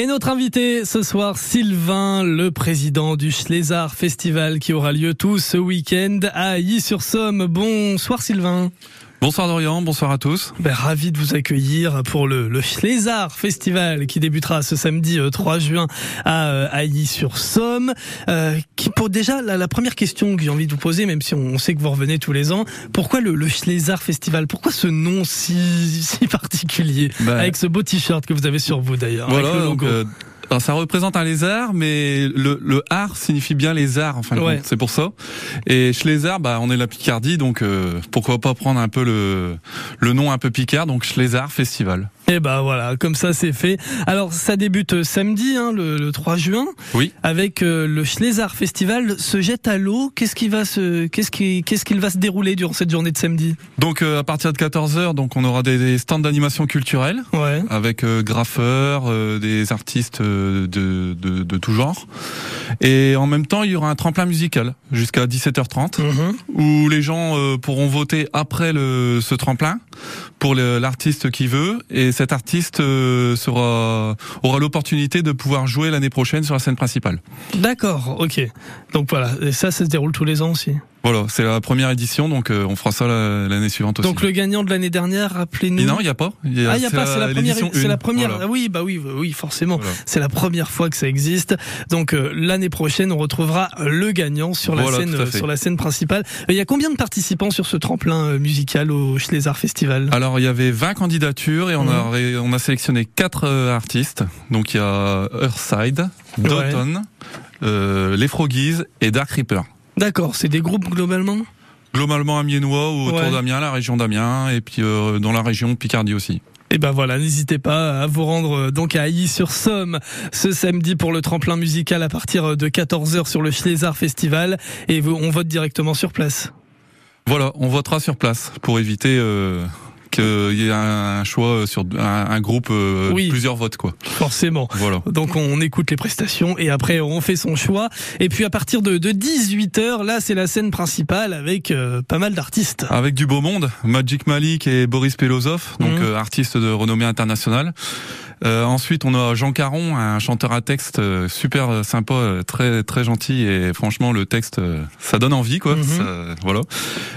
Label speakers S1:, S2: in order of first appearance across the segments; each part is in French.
S1: Et notre invité ce soir, Sylvain, le président du Schlézard Festival qui aura lieu tout ce week-end à Ailly-sur-Somme. Bonsoir Sylvain.
S2: Bonsoir Dorian, bonsoir à tous.
S1: Ben, ravi de vous accueillir pour le, le Festival qui débutera ce samedi 3 euh, juin à euh, Ailly-sur-Somme. Euh, qui pour déjà la, première question que j'ai envie de vous poser, même si on, sait que vous revenez tous les ans, pourquoi le, le Festival? Pourquoi ce nom si, si particulier? Ben, avec ce beau t-shirt que vous avez sur vous d'ailleurs
S2: Voilà, donc, alors ça représente un lézard, mais le, le art signifie bien lézard, enfin c'est pour ça. Et Schlézard, bah on est la Picardie, donc euh, pourquoi pas prendre un peu le le nom un peu picard, donc Schlézard Festival.
S1: Et eh ben voilà, comme ça c'est fait. Alors ça débute euh, samedi, hein, le, 3 juin,
S2: oui.
S1: avec euh, le Schlézard Festival se jette à l'eau. Qu'est-ce qui va se, qu'est-ce qui, qu'est-ce qu'il va se dérouler durant cette journée de samedi?
S2: Donc à partir de 14 h donc on aura des, stands d'animation culturelle,
S1: ouais.
S2: avec graffeurs, des artistes de, de, de, tout genre. Et en même temps, il y aura un tremplin musical jusqu'à 17h30 mhm. où les gens euh, pourront voter après le, ce tremplin pour l'artiste qui veut et cet artiste euh, aura l'opportunité de pouvoir jouer l'année prochaine sur la scène principale.
S1: D'accord, ok. Donc voilà, et ça, ça se déroule tous les ans aussi.
S2: Voilà, c'est la première édition, donc euh, on fera ça l'année suivante aussi.
S1: Donc le gagnant de l'année dernière, rappelez-nous.
S2: Non, il n'y a pas.
S1: Y a, ah, il n'y a pas, c'est la première. C'est la première. Ah oui, bah oui, oui, forcément. C'est la première fois que ça existe. Donc euh, l'année prochaine, on retrouvera le gagnant sur la scène, sur la scène principale. Il y a combien de participants sur ce tremplin euh, musical au Schlézard Festival?
S2: Alors il y avait 20 candidatures et on a mmh. on a sélectionné quatre artistes. Donc il y a Earthside, Dotton, les Froggies et Dark Reaper.
S1: D'accord, c'est des groupes globalement?
S2: Globalement amiénois ou autour d'Amiens, la région d'Amiens, et puis euh, dans la région Picardie aussi.
S1: Et eh ben voilà, n'hésitez pas à vous rendre euh, donc à Ailly-sur-Somme ce samedi pour le tremplin musical à partir de 14h sur le Schlézard Festival et on vote directement sur place.
S2: Voilà, on votera sur place pour éviter euh, qu'il y ait un choix sur un, groupe, euh, plusieurs votes quoi.
S1: Forcément. Voilà. Donc on écoute les prestations et après on fait son choix. Et puis à partir de, de 18h, là c'est la scène principale avec euh, pas mal d'artistes.
S2: Avec du beau monde, Magic Malik et Boris Pelozov, donc mhm. euh, artistes de renommée internationale. ensuite, on a Jean Caron, un chanteur à texte super sympa, très très gentil et franchement le texte ça donne envie quoi. Mhm. voilà.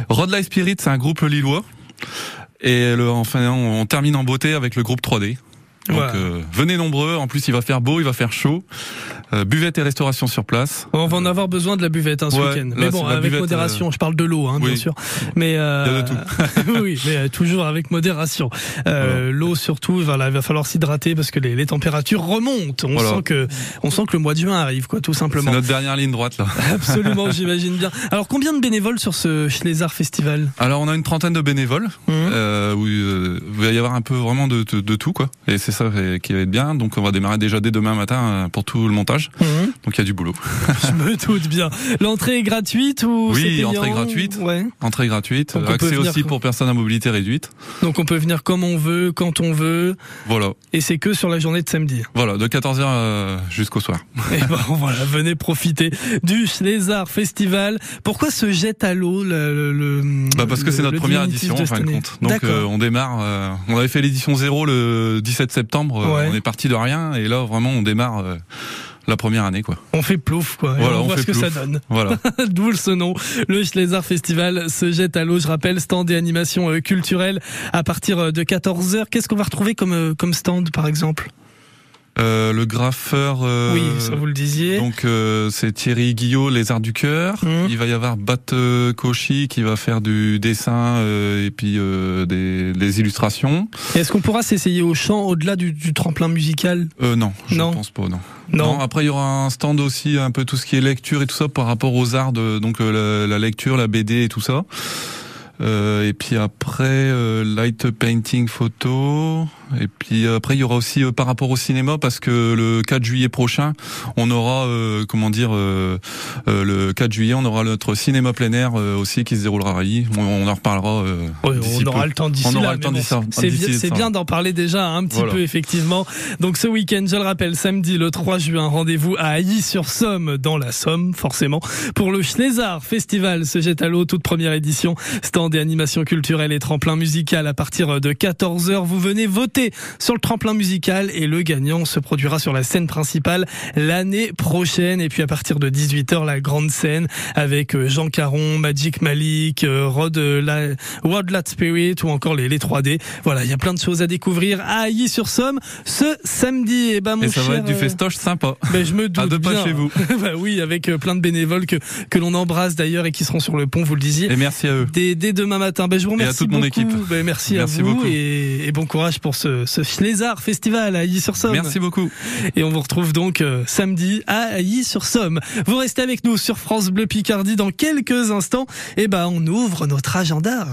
S2: Rod Light Spirit, c'est un groupe lillois. Et enfin, on termine en beauté avec le groupe 3D. Donc euh, venez nombreux. En plus, il va faire beau, il va faire chaud. Euh, buvette et restauration sur place.
S1: On va en avoir besoin de la buvette hein, ce week-end. Mais bon, avec modération. Euh, Je parle de l'eau, hein, bien sûr. Mais
S2: euh, de tout.
S1: oui, mais toujours avec modération. L'eau surtout, voilà, il va falloir s'hydrater parce que les, les, températures remontent. On sent que on sent que le mois de juin arrive, quoi, tout simplement.
S2: C'est notre dernière ligne droite là.
S1: Absolument, j'imagine bien. Alors, combien de bénévoles sur ce Schlézard Festival?
S2: Alors, on a une trentaine de bénévoles. Mmh. Va y avoir un peu vraiment de, de, de tout, quoi. Et c'est ça qui va être bien. Donc, on va démarrer déjà dès demain matin pour tout le montage. Mhm. Donc il y a du boulot.
S1: Je me doute bien. L'entrée est gratuite ou
S2: Oui, entrée gratuite.
S1: Ouais.
S2: Entrée gratuite. Accès aussi pour personnes à mobilité réduite.
S1: Donc on peut venir comme on veut, quand on veut.
S2: Voilà.
S1: Et c'est que sur la journée de samedi.
S2: Voilà, de 14h euh, jusqu'au soir.
S1: Et ben voilà, venez profiter du Schlézard Festival. Pourquoi se jette à l'eau le,
S2: bah parce que c'est notre première édition en fin de compte. Donc euh, on démarre euh, on avait fait l'édition 0 le 17 septembre, on est parti de rien et là vraiment on démarre la première année quoi.
S1: On fait plouf quoi. Voilà, on, voit ce que ça donne.
S2: Voilà.
S1: D'où ce nom. Le Schlézard Festival se jette à l'eau. Je rappelle stand et animation euh, culturelle à partir euh, de 14h. Qu'est-ce qu'on va retrouver comme euh, comme stand par exemple?
S2: Euh, le graffeur. Euh,
S1: oui, ça vous le disiez.
S2: Donc euh, c'est Thierry Guillot, les Arts du cœur. Mmh. Il va y avoir Bat Koshi qui va faire du dessin et puis des, des, illustrations.
S1: Est-ce qu'on pourra s'essayer au chant au-delà du, du, tremplin musical?
S2: Non, je ne pense pas, non. non. Après il y aura un stand aussi un peu tout ce qui est lecture et tout ça par rapport aux arts, de, donc la, la lecture, la BD et tout ça. Euh, et puis après, euh, light painting photo. Et puis après, il y aura aussi euh, par rapport au cinéma, parce que le 4 juillet prochain, on aura, comment dire, le 4 juillet, on aura notre cinéma plein air aussi qui se déroulera à Railly. On, en reparlera.
S1: on aura le temps d'ici là. C'est bien, d'en parler déjà un petit peu, effectivement. Donc ce week-end, je le rappelle, samedi le 3 juin, rendez-vous à Ailly-sur-Somme, dans la Somme, forcément, pour le Schneezard Festival se jette à l'eau, toute première édition. Stand des animations culturelles et tremplin musical à partir de 14h. Vous venez voter monter sur le tremplin musical et le gagnant se produira sur la scène principale l'année prochaine. Et puis à partir de 18h, la grande scène avec euh, Jean Caron, Magic Malik, euh, Rod euh, la, World Lat Spirit ou encore les, les 3D. Voilà, il y a plein de choses à découvrir à Ailly-sur-Somme ce samedi. Et, ben, mon
S2: et ça
S1: cher,
S2: va être du festoche sympa.
S1: Ben, je me doute
S2: à deux pas chez vous.
S1: bah oui, avec plein de bénévoles que, que l'on embrasse d'ailleurs et qui seront sur le pont, vous le disiez.
S2: Et merci à eux.
S1: Dès, dès demain matin. Ben, je vous remercie
S2: à toute
S1: beaucoup.
S2: mon équipe.
S1: Ben, merci,
S2: Merci
S1: à vous
S2: beaucoup.
S1: et, et bon courage pour ce, ce Schlézard Festival à Ailly-sur-Somme.
S2: Merci beaucoup.
S1: Et on vous retrouve donc euh, samedi à Ailly-sur-Somme. Vous restez avec nous sur France Bleu Picardie dans quelques instants. Et ben, on ouvre notre agenda.